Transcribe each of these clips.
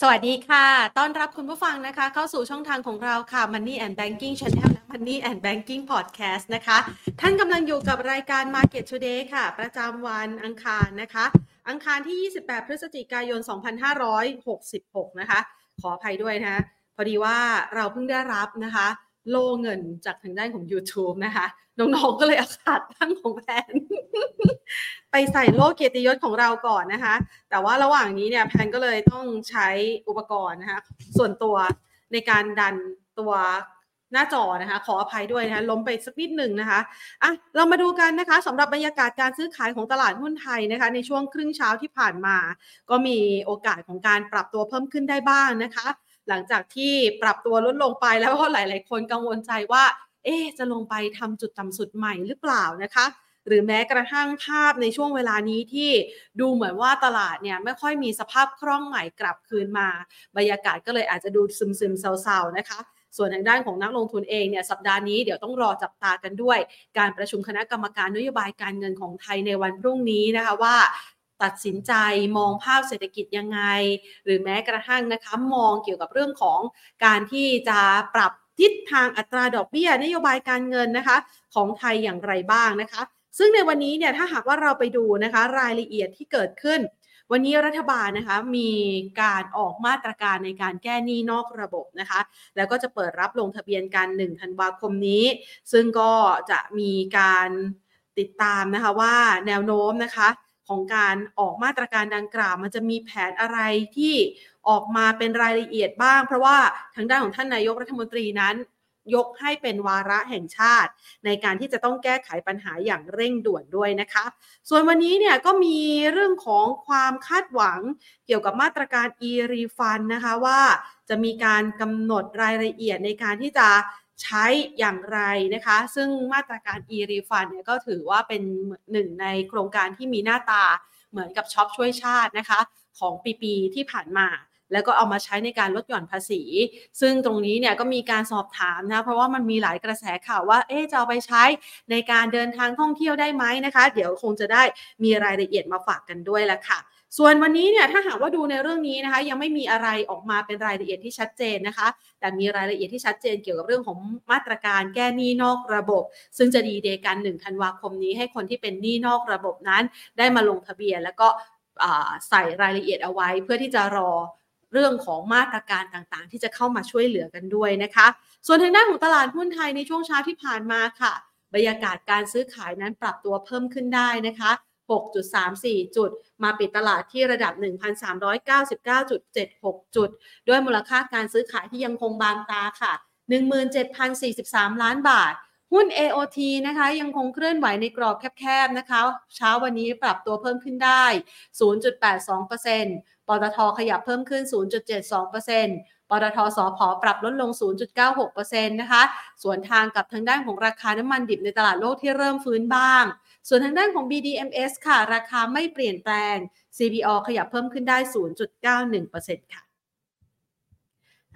สวัสดีค่ะ ต้อนรับคุณผู้ฟังนะคะ เข้าสู่ช่องทางของเราค่ะ Money and Banking Channel และ Money and Banking Podcast นะคะ ท่านกำลังอยู่กับรายการ Market Today ค่ะ ประจำวันอังคารนะคะ อังคารที่ 28 พฤศจิกายน 2566 นะคะ ขออภัยด้วยนะะพอดีว่าเราเพิ่งได้รับนะคะ โล่เงินจากทางด้านของ YouTube นะคะ น้องๆก็เลยอาขาดตั้งของแพน ไปใส่โล่เกียรติยศของเราก่อนนะคะ แต่ว่าระหว่างนี้เนี่ยแพนก็เลยต้องใช้อุปกรณ์นะคะส่วนตัวในการดันตัวหน้าจอนะคะ ขออภัยด้วยนะคะล้มไปสักนิดหนึ่งนะคะอะเรามาดูกันนะคะสำหรับบรรยากาศการซื้อขายของตลาดหุ้นไทยนะคะ ในช่วงครึ่งเช้าที่ผ่านมา ก็มีโอกาสของการปรับตัวเพิ่มขึ้นได้บ้างนะคะ หลังจากที่ปรับตัวลดลงไปแล้วก็หลาย ๆ คนกังวลใจว่า เอ๊จะลงไปทำจุดต่ำสุดใหม่หรือเปล่านะคะ หรือแม้กระทั่งภาพในช่วงเวลานี้ที่ดูเหมือนว่าตลาดเนี่ยไม่ค่อยมีสภาพคล่องใหม่กลับคืนมา บรรยากาศก็เลยอาจจะดูซึมๆเศร้าๆนะคะส่วนทางด้านของนักลงทุนเองเนี่ยสัปดาห์นี้เดี๋ยวต้องรอจับตากันด้วย การประชุมคณะกรรมการนโยบายการเงินของไทยในวันพรุ่งนี้นะคะว่า ตัดสินใจมองภาพเศรษฐกิจยังไง หรือแม้กระทั่งนะคะมองเกี่ยวกับเรื่องของการที่จะปรับทิศทางอัตราดอกเบี้ยนโยบายการเงินนะคะของไทยอย่างไรบ้างนะคะ ซึ่งในวันนี้เนี่ยถ้าหากว่าเราไปดูนะคะรายละเอียดที่เกิดขึ้น วันนี้รัฐบาลนะคะมีการออกมาตรการในการแก้หนี้นอกระบบนะคะ แล้วก็จะเปิดรับลงทะเบียนกัน1ธันวาคมนี้ ซึ่งก็จะมีการติดตามนะคะว่าแนวโน้มนะคะ ของการออกมาตรการดังกล่าว มันจะมีแผนอะไรที่ออกมาเป็นรายละเอียดบ้าง เพราะว่าทางด้านของท่านนายกรัฐมนตรีนั้น ยกให้เป็นวาระแห่งชาติ ในการที่จะต้องแก้ไขปัญหาอย่างเร่งด่วนด้วยนะคะ ส่วนวันนี้เนี่ยก็มีเรื่องของความคาดหวังเกี่ยวกับมาตรการ e-refund นะคะว่าจะมีการกำหนดรายละเอียดในการที่จะ ใช้อย่างไรนะคะ ซึ่งมาตรการ e-refund เนี่ยก็ถือว่าเป็นหนึ่งในโครงการที่มีหน้าตาเหมือนกับช็อปช่วยชาตินะคะ ของปีๆที่ผ่านมาแล้วก็เอามาใช้ในการลดหย่อนภาษี ซึ่งตรงนี้เนี่ยก็มีการสอบถามนะ เพราะว่ามันมีหลายกระแสข่าวว่า เอ๊จะเอาไปใช้ในการเดินทางท่องเที่ยวได้ไหมนะคะ เดี๋ยวคงจะได้มีรายละเอียดมาฝากกันด้วยละค่ะ ส่วนวันนี้เนี่ยถ้าหากว่าดูในเรื่องนี้นะคะ ยังไม่มีอะไรออกมาเป็นรายละเอียดที่ชัดเจนนะคะ แต่มีรายละเอียดที่ชัดเจนเกี่ยวกับเรื่องของมาตรการแก้หนี้นอกระบบ ซึ่งจะดีเดย์กัน1ธันวาคมนี้ให้คนที่เป็นหนี้นอกระบบนั้น ได้มาลงทะเบียน แล้วก็ใส่รายละเอียดเอาไว้ เพื่อที่จะรอเรื่องของมาตรการต่างๆ ที่จะเข้ามาช่วยเหลือกันด้วยนะคะ ส่วนทางด้านของตลาดหุ้นไทยในช่วงเช้าที่ผ่านมาค่ะ บรรยากาศการซื้อขายนั้นปรับตัวเพิ่มขึ้นได้นะคะ 6.34 จุด มาปิดตลาดที่ระดับ 1,399.76 จุด ด้วยมูลค่าการซื้อขายที่ยังคงบางตาค่ะ 17,043 ล้านบาท หุ้น AOT นะคะยังคงเคลื่อนไหวในกรอบแคบๆนะคะ เช้าวันนี้ปรับตัวเพิ่มขึ้นได้ 0.82%ปตทขยับเพิ่มขึ้น 0.72%ปตทสอพอปรับลดลง 0.96%นะคะ ส่วนทางกับทางด้านของราคาน้ำมันดิบในตลาดโลกที่เริ่มฟื้นบ้าง ส่วนทางด้านของ BDMs ค่ะ ราคาไม่เปลี่ยนแปลง CPO ขยับเพิ่มขึ้นได้ 0.91%ค่ะ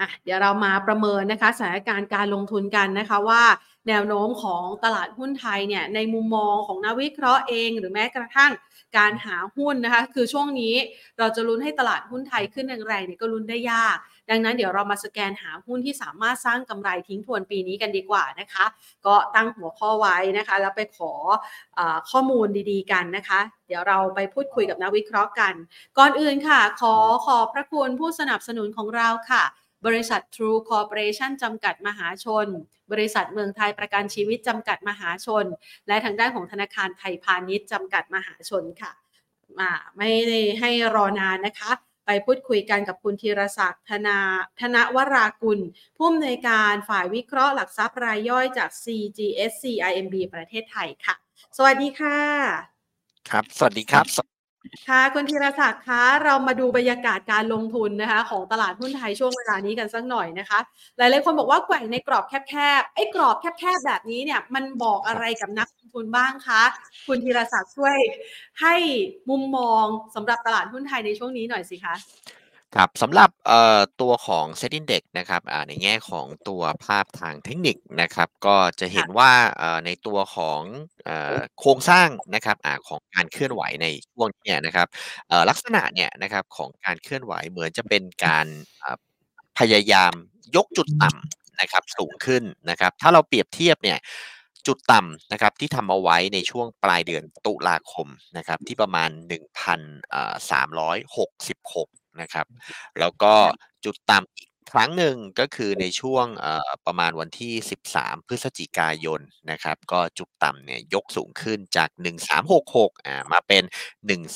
อะเดี๋ยวเรามาประเมินนะคะสถานการณ์การลงทุนกันนะคะว่าแนวโน้มของตลาดหุ้นไทยเนี่ยในมุมมองของนักวิเคราะห์เองหรือแม้กระทั่งการหาหุ้นนะคะ คือช่วงนี้เราจะลุ้นให้ตลาดหุ้นไทยขึ้นแรงๆเนี่ยก็ลุ้นได้ยาก ดังนั้นเดี๋ยวเรามาสแกนหาหุ้นที่สามารถสร้างกำไรทิ้งทวนปีนี้กันดีกว่านะคะ ก็ตั้งหัวข้อไว้นะคะ แล้วไปขออข้อมูลดีๆกันนะคะ เดี๋ยวเราไปพูดคุยกับนักวิเคราะห์กัน ก่อนอื่นค่ะ ขอขอบพระคุณผู้สนับสนุนของเราค่ะบริษัท True Corporation จำกัดมหาชน บริษัทเมืองไทยประกันชีวิตจำกัดมหาชน และทางด้านของธนาคารไทยพาณิชย์จำกัดมหาชนค่ะไม่ได้ให้รอนานนะคะ ไปพูดคุยกันกับคุณธีรศักดิ์ธนาธนวรากุล ผู้อำนวยการฝ่ายวิเคราะห์หลักทรัพย์รายย่อยจาก CGSC IMB ประเทศไทยค่ะ สวัสดีค่ะ ครับ สวัสดีครับ ค่ะคุณธีรศักดิ์คะเรามาดูบรรยากาศการลงทุนนะคะ ของตลาดหุ้นไทยช่วงเวลานี้กันสักหน่อยนะคะ หลายๆคนบอกว่าแกว่งในกรอบแคบๆไอ้กรอบแคบๆแบบนี้เนี่ยมันบอกอะไรกับนักลง ทุนบ้างคะ คุณธีรศักดิ์ช่วยให้มุมมองสำหรับตลาดหุ้นไทยในช่วงนี้หน่อยสิคะครับสำหรับเอ่อตัวของ Set Index นะครับอ่าในแง่ของตัวภาพทางเทคนิคนะครับ ก็จะเห็นค่ะว่าเอ่อในตัวของเอ่อโครงสร้างนะครับอ่าของการเคลื่อนไหวในช่วงนี้เนี่ยนะครับเอ่อลักษณะเนี่ยนะครับของการเคลื่อนไหวเหมือนจะเป็นการอ่าพยายามยกจุดต่ำนะครับสูงขึ้นนะครับ ถ้าเราเปรียบเทียบเนี่ย จุดต่ำนะครับที่ทำเอาไว้ในช่วงปลายเดือนตุลาคมนะครับที่ประมาณ 1,366 นะครับ แล้วก็จุดต่ำอีกครั้งหนึ่งก็คือในช่วงประมาณวันที่ 13 พฤศจิกายนนะครับ ก็จุดต่ำเนี่ยยกสูงขึ้นจาก 1366อ่ามาเป็น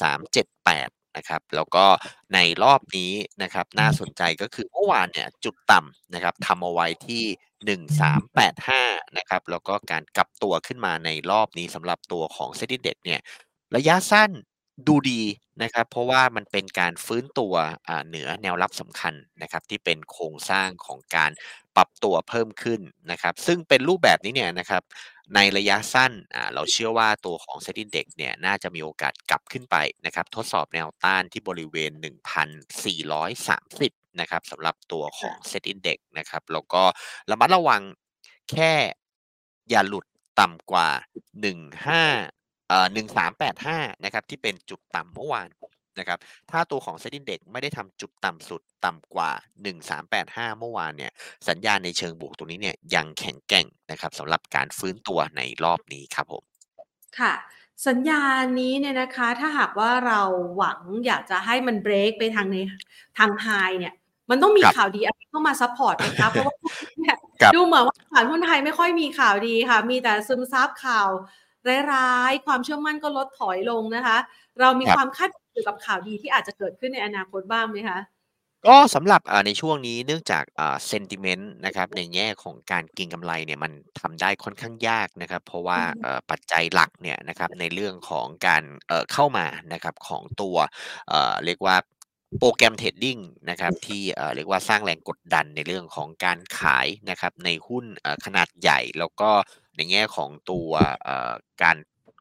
1378 นะครับ แล้วก็ในรอบนี้นะครับน่าสนใจก็คือเมื่อวานเนี่ยจุดต่ำนะครับทำเอาไว้ที่ 1385 นะครับ แล้วก็การกลับตัวขึ้นมาในรอบนี้สำหรับตัวของ Set Index เนี่ยระยะสั้นดูดีนะครับ เพราะว่ามันเป็นการฟื้นตัวอ่าเหนือแนวรับสำคัญนะครับ ที่เป็นโครงสร้างของการปรับตัวเพิ่มขึ้นนะครับ ซึ่งเป็นรูปแบบนี้เนี่ยนะครับ ในระยะสั้นอ่าเราเชื่อว่าตัวของ Set Index เนี่ยน่าจะมีโอกาสกลับขึ้นไปนะครับทดสอบแนวต้านที่บริเวณ 1,430 นะครับสำหรับตัวของ Set Index นะครับแล้วก็ระมัดระวังแค่อย่าหลุดต่ำกว่า 15เอ่อ1385 นะครับที่เป็นจุดต่ำเมื่อวาน นะครับ ถ้าตัวของ Set Index ไม่ได้ทำจุดต่ำสุดต่ำกว่า 1385 เมื่อวานเนี่ย สัญญาณในเชิงบวกตรงนี้เนี่ยยังแข็งแกร่งนะครับสำหรับการฟื้นตัวในรอบนี้ครับผม ค่ะ สัญญาณนี้เนี่ยนะคะถ้าหากว่าเราหวังอยากจะให้มันเบรกไปทางในทาง High เนี่ยมันต้องมีครับข่าวดีอะไรเข้ามา support ไหมคะเพราะว่าเนี่ยครับดูเหมือนว่าตลาดหุ้นไทยไม่ค่อยมีข่าวดีค่ะ มีแต่ซึมซับข่าวร้ายๆ ความเชื่อมั่นก็ลดถอยลงนะคะ เรามีครับความคาดหวัง เกี่ยวกับข่าวดีที่อาจจะเกิดขึ้นในอนาคตบ้างไหมคะก็สำหรับอ่าในช่วงนี้เนื่องจากอ่า sentiment นะครับในแง่ของการเก็งกำไรเนี่ยมันทำได้ค่อนข้างยากนะครับ เพราะว่าอือฮึเอ่อปัจจัยหลักเนี่ยนะครับในเรื่องของการเอ่อเข้ามานะครับของตัวเอ่อเรียกว่า program trading นะครับที่เอ่อเรียกว่าสร้างแรงกดดันในเรื่องของการขายนะครับในหุ้นเอ่อขนาดใหญ่แล้วก็ในแง่ของตัวเอ่อการ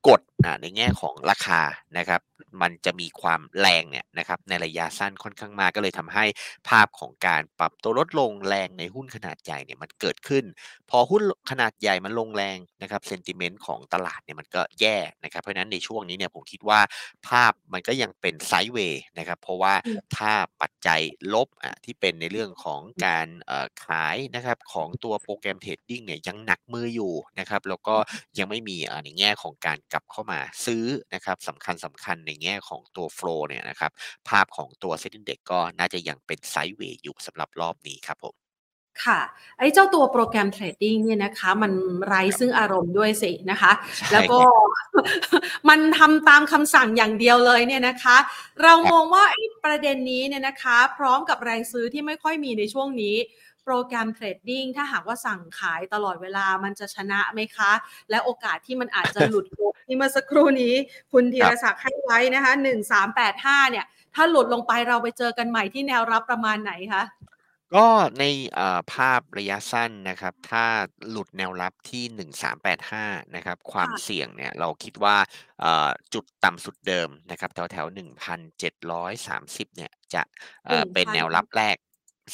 กดอ่าในแง่ของราคานะครับ มันจะมีความแรงเนี่ยนะครับในระยะสั้นค่อนข้างมากก็เลยทำให้ภาพของการปรับตัวลดลงแรงในหุ้นขนาดใหญ่เนี่ยมันเกิดขึ้น พอหุ้นขนาดใหญ่มันลงแรงนะครับเซนติเมนต์ของตลาดเนี่ยมันก็แย่นะครับเพราะฉะนั้นในช่วงนี้เนี่ยผมคิดว่าภาพมันก็ยังเป็นไซด์เวย์นะครับเพราะว่าถ้าปัจจัยลบอะที่เป็นในเรื่องของการขายนะครับของตัว program trading เนี่ยยังหนักมืออยู่นะครับแล้วก็ยังไม่มีในแง่ของการกลับเข้ามาซื้อนะครับสำคัญสำคัญในแง่ของตัว flow เนี่ยนะครับ ภาพของตัว SET Index ก็น่าจะยังเป็น sideway อยู่สำหรับรอบนี้ครับผม ค่ะไอ้เจ้าตัว program trading เนี่ยนะคะ มันไร้ซึ่งครับอารมณ์ด้วยสินะคะใช่แล้วก็มันทำตามคำสั่งอย่างเดียวเลยเนี่ยนะคะ เราครับมองว่าไอ้ประเด็นนี้เนี่ยนะคะ พร้อมกับแรงซื้อที่ไม่ค่อยมีในช่วงนี้โปรแกรมเทรดดิ้งถ้าหากว่าสั่งขายตลอดเวลามันจะชนะไหมคะ และโอกาสที่มันอาจจะหลุดโลงที่เมื่อสักครู่นี้ คุณธีครับรศักดิ์ให้ไว้นะคะ1385เนี่ย ถ้าหลุดลงไปเราไปเจอกันใหม่ที่แนวรับประมาณไหนคะ ก็ในเอ่อภาพระยะสั้นนะครับ ถ้าหลุดแนวรับที่ 1385 นะครับ ความค่ะ เสี่ยงเนี่ยเราคิดว่าเอ่อจุดต่ำสุดเดิมนะครับ แถวๆ1,730 เนี่ย จะหนึ่เอ่อเป็นแนงพันวรับแรก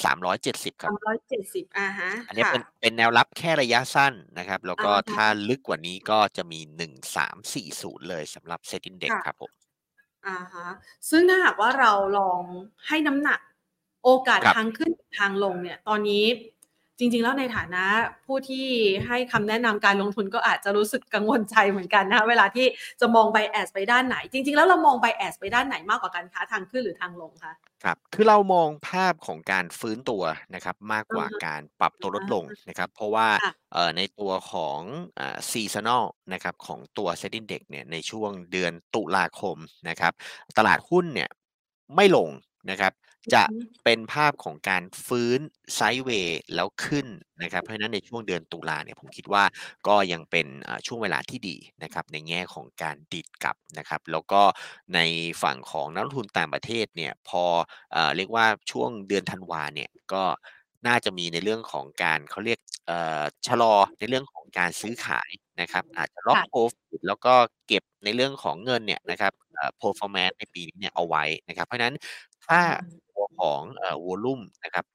370ครับ370อะฮะ อันนี้ค่ะ เป็นเป็นแนวรับแค่ระยะสั้นนะครับ แล้วอะก็ถ้าฮะลึกกว่านี้ก็จะมี 1340 เลยสำหรับ Set Index ครับค่ะผมอะฮะซึ่งถ้าหากว่าเราลองให้น้ำหนัก โอกาสครับทางขึ้นทางลงเนี่ย ตอนนี้จริง ๆ แล้วในฐานะผู้ที่ให้คำแนะนำการลงทุนก็อาจจะรู้สึกกังวลใจเหมือนกันนะคะเวลาที่จะมอง bias ไปด้านไหน จริง ๆ แล้วเรามอง bias ไปด้านไหนมากกว่ากันคะทางขึ้นหรือทางลงคะครับคือเรามองภาพของการฟื้นตัวนะครับมากกว่าอะฮะการปรับตัวลดลงนะครับเพราะว่าค่ะเอ่อในตัวของอ่า seasonal นะครับของตัว Set Index เนี่ยในช่วงเดือนตุลาคมนะครับตลาดหุ้นเนี่ยไม่ลงนะครับ จะอือฮึเป็นภาพของการฟื้นไซด์เวย์แล้วขึ้นนะครับ เพราะฉะนั้นในช่วงเดือนตุลาเนี่ยผมคิดว่าก็ยังเป็นอ่าช่วงเวลาที่ดีนะครับในแง่ของการดีดกลับนะครับ แล้วก็ในฝั่งของนักลงทุนต่างประเทศเนี่ยพอเอ่อเรียกว่าช่วงเดือนธันวาเนี่ยก็น่าจะมีในเรื่องของการเขาเรียกเอ่อชะลอในเรื่องของการซื้อขายนะครับ อาจจะล็อกค่ะ Profit แล้วก็เก็บในเรื่องของเงินเนี่ยนะครับเอ่อ performance ในปีนี้เนี่ยเอาไว้นะครับ เพราะฉะนั้นถ้าอือฮึ ตัวของเอ่อวอลลุ่มนะครับ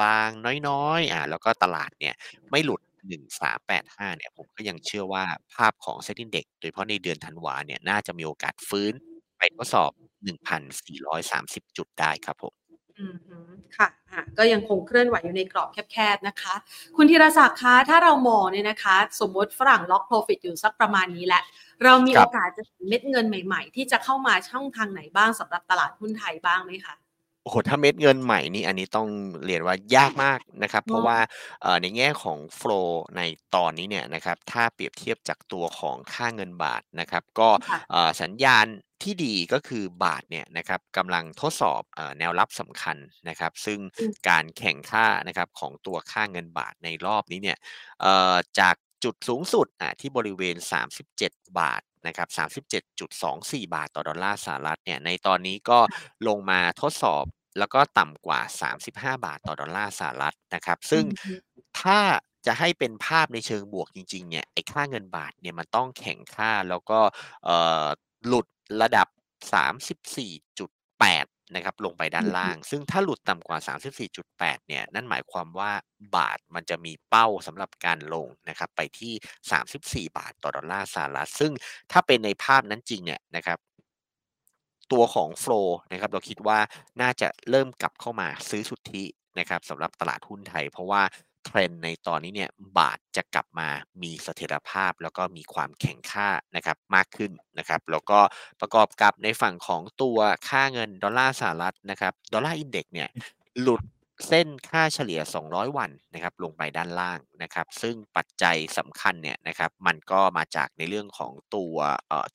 บางๆ น้อยๆอ่าแล้วก็ตลาดเนี่ยไม่หลุด 1385 เนี่ยผมก็ยังเชื่อว่าภาพของ Set Index โดยเฉพาะในเดือนธันวาเนี่ยน่าจะมีโอกาสฟื้นไปทดสอบ 1,430 จุดได้ครับผมอือฮึค่ะอะก็ยังคงเคลื่อนไหวอยู่ในกรอบแคบๆนะคะ คุณธีรศักดิ์คะถ้าเรามองเนี่ยนะคะ สมมติฝรั่งล็อก profit อยู่สักประมาณนี้แหละ เรามีครัโอบกาสจะเห็นเม็ดเงินใหม่ๆ ที่จะเข้ามาช่องทางไหนบ้างสำหรับตลาดหุ้นไทยบ้างไหมคะ โอ้โฮถ้าเม็ดเงินใหม่นี่อันนี้ต้องเรียนว่ายากมากนะครับ เพราะว่าเอ่อในแง่ของโฟลว์ในตอนนี้เนี่ยนะครับถ้าเปรียบเทียบจากตัวของค่าเงินบาทนะครับ ก็ค่ะเอ่อสัญญาณที่ดีก็คือบาทเนี่ยนะครับกำลังทดสอบเอ่อแนวรับสำคัญนะครับ ซึ่งอืมการแข่งค่านะครับของตัวค่าเงินบาทในรอบนี้เนี่ยเอ่อจากจุดสูงสุดอะที่บริเวณ 37 บาท นะครับ37.24 บาทต่อดอลลาร์สหรัฐเนี่ยในตอนนี้ก็ลงมาทดสอบแล้วก็ต่ำกว่า 35 บาทต่อดอลลาร์สหรัฐนะครับ ซึ่งอือฮึถ้าจะให้เป็นภาพในเชิงบวกจริงๆเนี่ยไอ้ค่าเงินบาทเนี่ยมันต้องแข็งค่าแล้วก็เอ่อหลุดระดับ 34.8 นะครับลงไปด้านล่าง ซึ่งถ้าหลุดต่ำกว่า 34.8 เนี่ย นั่นหมายความว่าบาทมันจะมีเป้าสำหรับการลงนะครับไปที่ 34 บาทต่อดอลลาร์สหรัฐ ซึ่งถ้าเป็นในภาพนั้นจริงเนี่ยนะครับตัวของโฟลว์นะครับเราคิดว่าน่าจะเริ่มกลับเข้ามาซื้อสุทธินะครับสำหรับตลาดหุ้นไทย เพราะว่า เทรนด์ในตอนนี้เนี่ยบาทจะกลับมามีเสถียรภาพ แล้วก็มีความแข็งค่านะครับมากขึ้นนะครับแล้วก็ประกอบกับในฝั่งของตัวค่าเงินดอลลาร์สหรัฐนะครับดอลลาร์อินเด็กซ์เนี่ยหลุด เส้นค่าเฉลี่ย 200 วันนะครับลงไปด้านล่างนะครับ ซึ่งปัจจัยสำคัญเนี่ยนะครับมันก็มาจากในเรื่องของตัว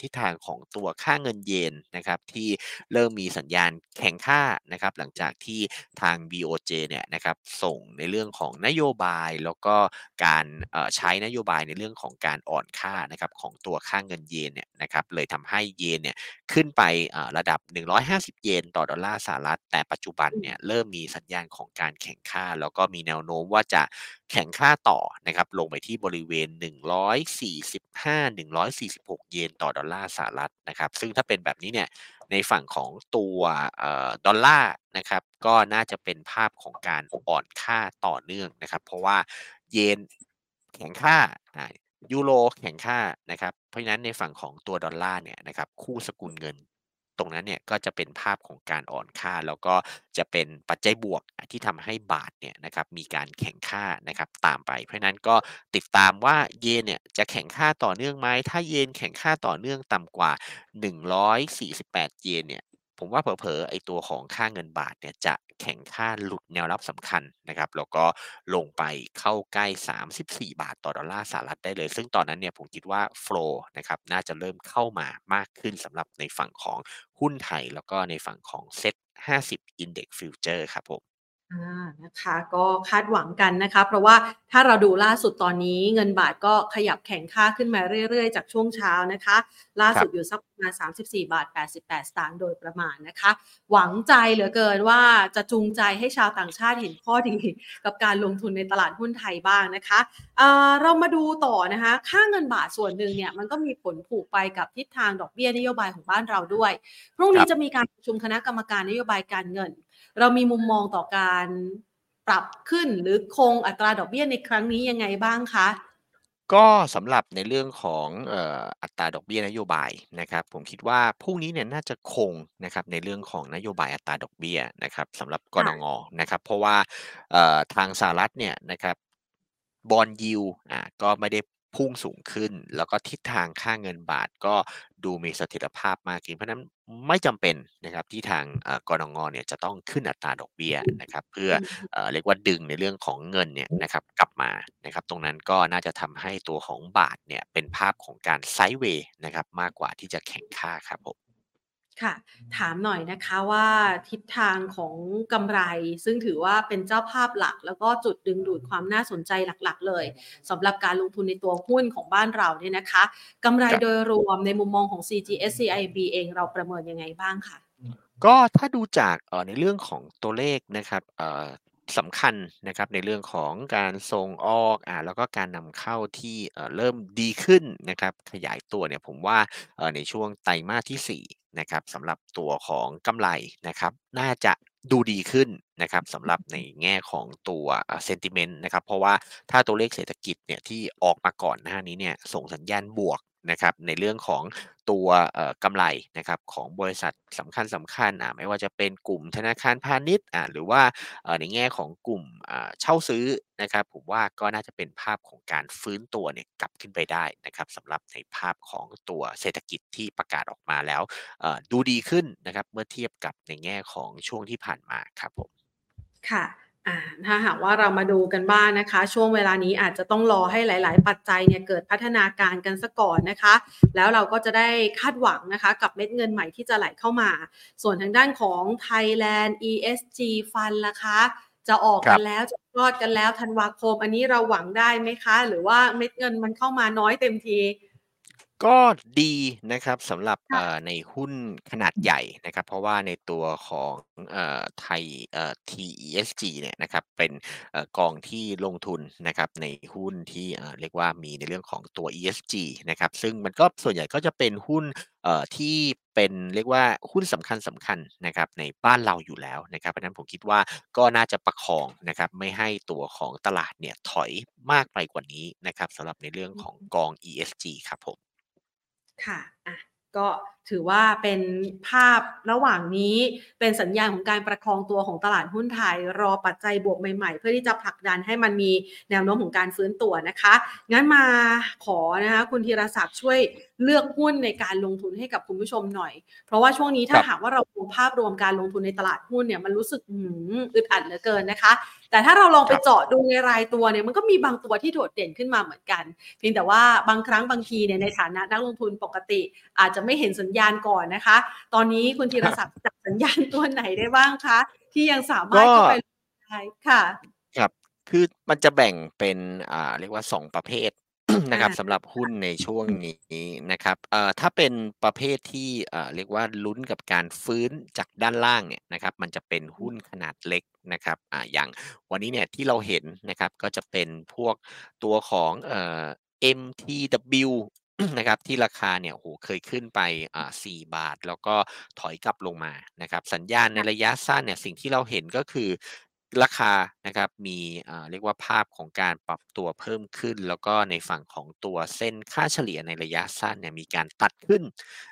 ทิศทางของตัวค่าเงินเยนนะครับที่เริ่มมีสัญญาณแข็งค่านะครับหลังจากที่ทาง BOJ เนี่ยนะครับส่งในเรื่องของนโยบายแล้วก็การใช้นโยบายในเรื่องของการอ่อนค่านะครับของตัวค่าเงินเยนเนี่ยนะครับเลยทำให้เยนเนี่ยขึ้นไประดับ 150 เยนต่อดอลลาร์สหรัฐแต่ปัจจุบันเนี่ยเริ่มมีสัญญาณของการแข่งค่า แล้วก็มีแนวโน้มว่าจะแข่งค่าต่อนะครับลงไปที่บริเวณ 145-146 เยนต่อดอลลาร์สหรัฐนะครับ ซึ่งถ้าเป็นแบบนี้เนี่ยในฝั่งของตัวออดอลลาร์นะครับก็น่าจะเป็นภาพของการอ่อนค่าต่อเนื่องนะครับ เพราะว่าเยนแข็งค่าอ่ายูโรแข็งค่านะครับเพราะฉะนั้นในฝั่งของตัวดอลลาร์เนี่ยนะครับคู่สกุลเงิน ตรงนั้นเนี่ยก็จะเป็นภาพของการอ่อนค่า แล้วก็จะเป็นปัจจัยบวกที่ทำให้บาทเนี่ยนะครับมีการแข่งค่านะครับตามไป เพราะฉะนั้นก็ติดตามว่าเยนเนี่ยจะแข่งค่าต่อเนื่องไหมถ้าเยนแข่งค่าต่อเนื่องต่ำกว่า 148 เยนเนี่ยผมว่าเผลอๆไอตัวของค่าเงินบาทเนี่ยจะ แข่งค่าหลุดแนวรับสำคัญนะครับแล้วก็ลงไปเข้าใกล้ 34 บาทต่อดอลลาร์สหรัฐได้เลย ซึ่งตอนนั้นเนี่ยผมคิดว่าโฟล์นะครับน่าจะเริ่มเข้ามามากขึ้นสำหรับในฝั่งของหุ้นไทย แล้วก็ในฝั่งของเซ็ต50 Index Future ครับผม นะคะก็คาดหวังกันนะคะ เพราะว่าถ้าเราดูล่าสุดตอนนี้เงินบาทก็ขยับแข็งค่าขึ้นมาเรื่อยๆ จากช่วงเช้านะคะ ล่าสุดอยู่สักประมาณ34 บาท 88 สตางค์โดยประมาณนะคะ หวังใจเหลือเกินว่าจะจูงใจให้ชาวต่างชาติเห็นข้อดีกับการลงทุนในตลาดหุ้นไทยบ้างนะคะเอ่อเรามาดูต่อนะคะ ค่าเงินบาทส่วนหนึ่งเนี่ยมันก็มีผลผูกไปกับทิศทางดอกเบี้ยนโยบายของบ้านเราด้วย พรุ่งคนี้รับจะมีการประชุมคณะกรรมการนโยบายการเงิน เรามีมุมมองต่อการปรับขึ้นหรือคงอัตราดอกเบี้ยในครั้งนี้ยังไงบ้างคะก็สำหรับในเรื่องของอัตราดอกเบี้ยนโยบายนะครับผมคิดว่าพรุ่งนี้เนี่ยน่าจะคงนะครับในเรื่องของนโยบายอัตราดอกเบี้ยนะครับสำหรับกค่ะนงนะครับเพราะว่าทางสหรัฐเนี่ยนะครับบอนยิวอ่าก็ไม่ได้ พุ่งสูงขึ้น แล้วก็ทิศทางค่าเงินบาทก็ดูมีเสถียรภาพมากขึ้น เพราะฉะนั้นไม่จำเป็นนะครับที่ทางเอ่อกนงเนี่ยจะต้องขึ้นอัตราดอกเบี้ยนะครับเพื่อเอ่อเรียกว่าดึงในเรื่องของเงินเนี่ยนะครับกลับมานะครับตรงนั้นก็น่าจะทำให้ตัวของบาทเนี่ยเป็นภาพของการไซด์เวย์นะครับมากกว่าที่จะแข็งค่าครับผม ค่ะ ถามหน่อยนะคะว่าทิศทางของกำไร ซึ่งถือว่าเป็นเจ้าภาพหลัก แล้วก็จุดดึงดูดความน่าสนใจหลักๆ เลยสำหรับการลงทุนในตัวหุ้นของบ้านเราเนี่ยนะคะกำไรครับโดยรวมในมุมมองของ CGS CIB เองเราประเมินยังไงบ้างคะก็ถ้าดูจากเอ่อในเรื่องของตัวเลขนะครับเอ่อสำคัญนะครับในเรื่องของการส่งออกอ่าแล้วก็การนำเข้าที่เอ่อเริ่มดีขึ้นนะครับขยายตัวเนี่ยผมว่าเอ่อในช่วงไตรมาสที่4 นะครับสำหรับตัวของกำไรนะครับน่าจะดูดีขึ้นนะครับสำหรับในแง่ของตัวเซนติเมนต์นะครับเพราะว่าถ้าตัวเลขเศรษฐกิจเนี่ยที่ออกมาก่อนหน้านี้เนี่ยส่งสัญญาณบวก นะครับในเรื่องของตัวเอ่อกำไรนะครับของบริษัทสำคัญๆอ่าไม่ว่าจะเป็นกลุ่มธนาคารพาณิชย์อ่าหรือว่าในแง่ของกลุ่มอ่าเช่าซื้อนะครับผมว่าก็น่าจะเป็นภาพของการฟื้นตัวเนี่ยกลับขึ้นไปได้นะครับสำหรับในภาพของตัวเศรษฐกิจที่ประกาศออกมาแล้วเอ่อดูดีขึ้นนะครับเมื่อเทียบกับในแง่ของช่วงที่ผ่านมาครับผมค่ะ ถ้าหากว่าเรามาดูกันบ้างนะคะ ช่วงเวลานี้อาจจะต้องรอให้หลาย ๆ ปัจจัยเนี่ยเกิดพัฒนาการกันซะก่อนนะคะ แล้วเราก็จะได้คาดหวังนะคะกับเม็ดเงินใหม่ที่จะไหลเข้ามา ส่วนทางด้านของ Thailand ESG Fund ล่ะคะ จะออกครักับนแล้วจะยอดกันแล้วธันวาคม อันนี้เราหวังได้ไหมคะ หรือว่าเม็ดเงินมันเข้ามาน้อยเต็มที ก็ดีนะครับสำหรับค่ะ เอ่อในหุ้นขนาดใหญ่นะครับ เพราะว่าในตัวของเอ่อไทยเอ่อ TESG เนี่ยนะครับเป็นเอ่อกองที่ลงทุนนะครับในหุ้นที่เอ่อเรียกว่ามีในเรื่องของตัว ESG นะครับซึ่งมันก็ส่วนใหญ่ก็จะเป็นหุ้นเอ่อที่เป็นเรียกว่าหุ้นสำคัญสำคัญนะครับในบ้านเราอยู่แล้วนะครับเพราะฉะนั้นผมคิดว่าก็น่าจะประคองนะครับไม่ให้ตัวของตลาดเนี่ยถอยมากไปกว่านี้นะครับสำหรับในเรื่องของกอง ESG ครับผม ค่ะอะก็ถือว่าเป็นภาพระหว่างนี้เป็นสัญญาณของการประคองตัวของตลาดหุ้นไทย รอปัจจัยบวกใหม่ๆ เพื่อที่จะผลักดันให้มันมีแนวโน้มของการฟื้นตัวนะคะ งั้นมาขอนะคะคุณธีรศักดิ์ช่วยเลือกหุ้นในการลงทุนให้กับคุณผู้ชมหน่อย เพราะว่าช่วงนี้ถ้าหากว่าเราดูภาพรวมการลงทุนในตลาดหุ้นเนี่ยมันรู้สึกหืมอึดอัดเหลือเกินนะคะ แต่ถ้าเราลองไปเจาะดูในรายตัวเนี่ยมันก็มีบางตัวที่โดดเด่นขึ้นมาเหมือนกัน เพียงแต่ว่าบางครั้งบางทีเนี่ยในฐานะนักลงทุนปกติ อาจจะไม่เห็นสัญญาณก่อนนะคะ ตอนนี้คุณธีรศักดิ์จับสัญญาณตัวไหนได้บ้างคะ ที่ยังสามารถเข้าไปลงทุนได้ค่ะครับคือมันจะแบ่งเป็นอ่าเรียกว่า 2 ประเภทนะครับอาสำหรับหุ้นในช่วงนี้นะครับเอ่อถ้าเป็นประเภทที่เอ่อเรียกว่าลุ้นกับการฟื้นจากด้านล่างเนี่ยนะครับมันจะเป็นหุ้นขนาดเล็กนะครับอ่าอย่างวันนี้เนี่ยที่เราเห็นนะครับก็จะเป็นพวกตัวของเอ่อ MTW นะครับที่ราคาเนี่ยโอ้โหเคยขึ้นไปอ่า4บาท แล้วก็ถอยกลับลงมานะครับสัญญาณในระยะสั้นเนี่ยสิ่งที่เราเห็นก็คือราคานะครับมีอ่าเรียกว่าภาพของการปรับตัวเพิ่มขึ้น แล้วก็ในฝั่งของตัวเส้นค่าเฉลี่ยในระยะสั้นเนี่ยมีการตัดขึ้น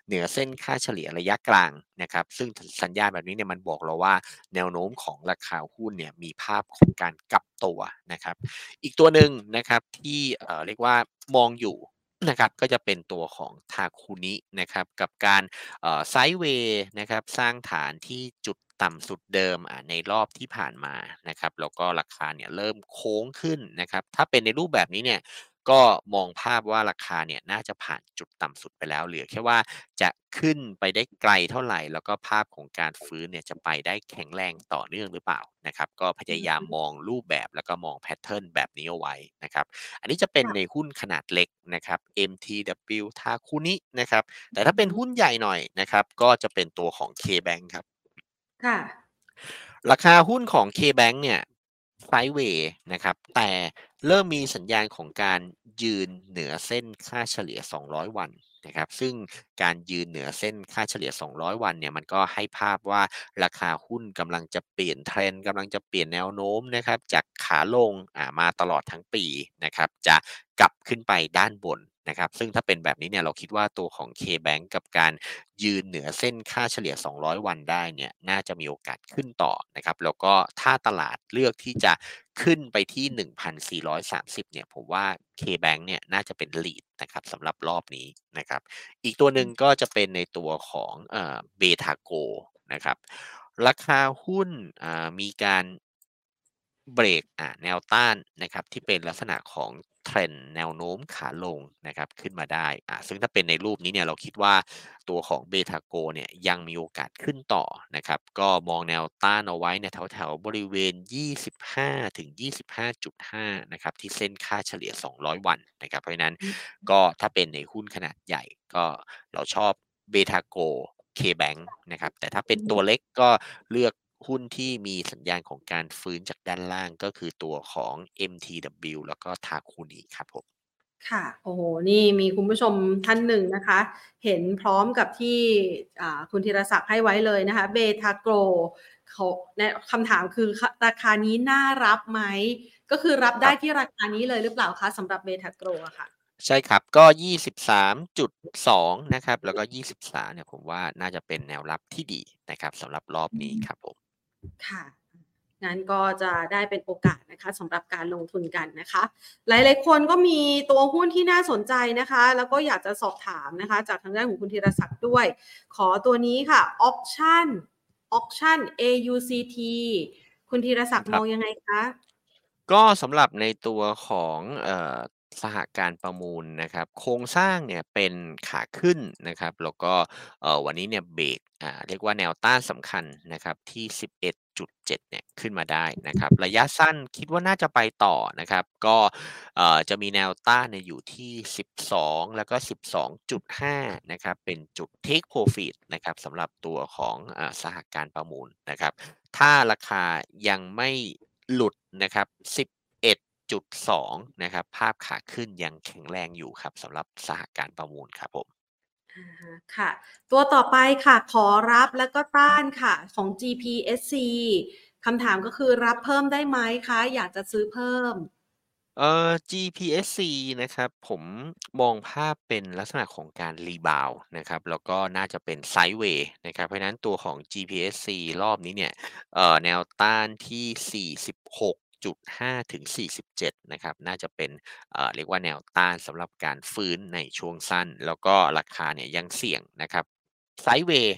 เหนือเส้นค่าเฉลี่ยระยะกลางนะครับซึ่งสัญญาณแบบนี้เนี่ยมันบอกเราว่าแนวโน้มของราคาหุ้นเนี่ยมีภาพของการกลับตัวนะครับ อีกตัวหนึ่งนะครับที่เอ่อเรียกว่ามองอยู่ นะครับก็จะเป็นตัวของทาคุนินะครับกับการไซด์เวย์นะครับสร้างฐานที่จุดต่ำสุดเดิมในรอบที่ผ่านมานะครับแล้วก็ราคาเนี่ยเริ่มโค้งขึ้นนะครับถ้าเป็นในรูปแบบนี้เนี่ย ก็มองภาพว่าราคาเนี่ยน่าจะผ่านจุดต่ำสุดไปแล้ว เหลือแค่ว่าจะขึ้นไปได้ไกลเท่าไหร่ แล้วก็ภาพของการฟื้นเนี่ยจะไปได้แข็งแรงต่อเนื่องหรือเปล่านะครับก็พยายามมองรูปแบบแล้วก็มองแพทเทิร์นแบบนี้เอาไว้นะครับอันนี้จะเป็นค่ะในหุ้นขนาดเล็กนะครับ MTW ทาคุนินะครับแต่ถ้าเป็นหุ้นใหญ่หน่อยนะครับก็จะเป็นตัวของ KBank ครับค่ะราคาหุ้นของ KBank เนี่ยไซด์เวย์นะครับแต่ เริ่มมีสัญญาณของการยืนเหนือเส้นค่าเฉลี่ย 200 วันนะครับ ซึ่งการยืนเหนือเส้นค่าเฉลี่ย 200 วันเนี่ยมันก็ให้ภาพว่าราคาหุ้นกำลังจะเปลี่ยนเทรนด์กำลังจะเปลี่ยนแนวโน้มนะครับจากขาลงามาตลอดทั้งปีนะครับจะกลับขึ้นไปด้านบนนะครับซึ่งถ้าเป็นแบบนี้เนี่ยเราคิดว่าตัวของ KBank กับการยืนเหนือเส้นค่าเฉลี่ย 200 วันได้เนี่ยน่าจะมีโอกาสขึ้นต่อนะครับแล้วก็ถ้าตลาดเลือกที่จะ ขึ้นไปที่ 1,430 เนี่ย ผมว่า KBank เนี่ยน่าจะเป็น lead นะครับสำหรับรอบนี้นะครับ อีกตัวหนึ่งก็จะเป็นในตัวของเอ่อเบทาโกนะครับ ราคาหุ้นอ่ามีการ เบรกอ่าแนวต้านนะครับที่เป็นลักษณะของเทรนด์แนวโน้มขาลงนะครับขึ้นมาได้อ่าซึ่งถ้าเป็นในรูปนี้เนี่ยเราคิดว่าตัวของเบทาโกเนี่ยยังมีโอกาสขึ้นต่อนะครับก็มองแนวต้านเอาไว้เนี่ยแถวๆบริเวณ 25ถึง25.5นะครับที่เส้นค่าเฉลี่ย 200 วันนะครับเพราะฉะนั้นอืมก็ถ้าเป็นในหุ้นขนาดใหญ่ก็เราชอบเบทาโก KBank นะครับแต่ถ้าเป็นตัวเล็กก็เลือก หุ้นที่มีสัญญาณของการฟื้นจากด้านล่างก็คือตัวของ MTW แล้วก็ทาคุนิครับผมค่ะ โอ้โห นี่มีคุณผู้ชมท่านหนึ่งนะคะ เห็นพร้อมกับที่อ่าคุณธีรศักดิ์ให้ไว้เลยนะคะ เบทาโกรเขาแนะคำถามคือคราคานี้น่ารับไหม ก็คือรับคไดร้ับที่ราคานี้เลยหรือเปล่าคะสำหรับ Beta-Gro อะค่ะ?ใช่ครับ ก็ 23.2 นะครับ แล้วก็ 23 เนี่ยผมว่าน่าจะเป็นแนวรับที่ดีนะครับสำหรับรอบอืมนี้ครับผม ค่ะงั้นก็จะได้เป็นโอกาสนะคะสำหรับการลงทุนกันนะคะ หลายๆ คนก็มีตัวหุ้นที่น่าสนใจนะคะ แล้วก็อยากจะสอบถามนะคะ จากทางด้านของคุณธีรศักดิ์ด้วย ขอตัวนี้ค่ะ Auction Auction AUCT คุณธีรศักดิ์ครมับองยังไงคะ?ก็สำหรับในตัวของเอ่อ สหการประมูลนะครับ โครงสร้างเนี่ยเป็นขาขึ้นนะครับ แล้วก็เอ่อวันนี้เนี่ยเบรกอ่าเรียกว่าแนวต้านสำคัญนะครับที่ 11.7 เนี่ยขึ้นมาได้นะครับ ระยะสั้นคิดว่าน่าจะไปต่อนะครับ ก็เอ่อจะมีแนวต้านเนี่ยอยู่ที่ 12 แล้วก็ 12.5 นะครับ เป็นจุด Take Profit นะครับสำหรับตัวของอ่าสหการประมูลนะครับ ถ้าราคายังไม่หลุดนะครับ 11.2นะครับ ภาพขาขึ้นยังแข็งแรงอยู่ครับสำหรับสหการประมูลครับผมอะฮะค่ะ ตัวต่อไปค่ะ ขอรับแล้วก็ต้านค่ะของ GPSC คำถามก็คือรับเพิ่มได้ไหมคะ อยากจะซื้อเพิ่ม?เอ่อ GPSC นะครับผมมองภาพเป็นลักษณะของการ rebound นะครับแล้วก็น่าจะเป็น sideway นะครับเพราะฉะนั้นตัวของ GPSC รอบนี้เนี่ยเอ่อแนวต้านที่ 46.5ถึง 47 นะครับ น่าจะเป็นเอ่อเรียกว่าแนวต้านสำหรับการฟื้นในช่วงสั้น แล้วก็ราคาเนี่ยยังเสี่ยงนะครับไซด์เวย์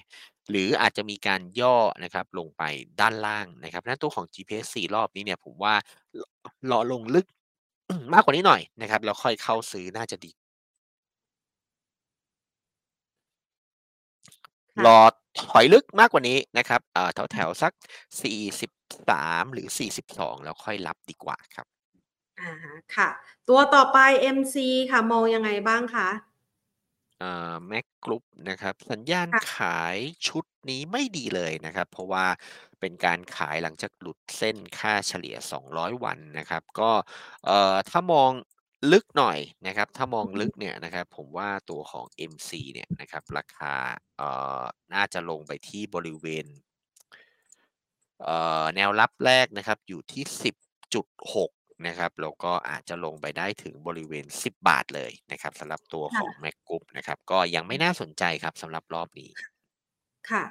หรืออาจจะมีการย่อนะครับลงไปด้านล่างนะครับเพราะฉะนั้นตัวของ GPSC รอบนี้เนี่ยผมว่ารรอลงลึกมากกว่านี้หน่อยนะครับแล้วค่อยเข้าซื้อน่าจะดีค่ระอถอยลึกมากกว่านี้นะครับเอ่อแถวๆ สัก43หรือ42แล้วค่อยรับดีกว่าครับอะฮะค่ะ ตัวต่อไป MC ค่ะ มองยังไงบ้างคะ?เอ่อ Mac Group นะครับสัญญาณค่ะขายชุดนี้ไม่ดีเลยนะครับ เพราะว่าเป็นการขายหลังจากหลุดเส้นค่าเฉลี่ย 200 วันนะครับ ก็เอ่อถ้ามองลึกหน่อยนะครับ ถ้ามอองือฮลึึกเนี่ยนะครับ ผมว่าตัวของ MC เนี่ยนะครับ ราคาเอ่อน่าจะลงไปที่บริเวณเอ่อ แนวรับแรกนะครับอยู่ที่ 10.6 นะครับ แล้วก็อาจจะลงไปได้ถึงบริเวณ 10 บาทเลยนะครับสำหรับตัวคข่องะ Mac Group นะครับ ก็ยังไม่น่าสนใจครับสำหรับรอบนี้ ค่ะ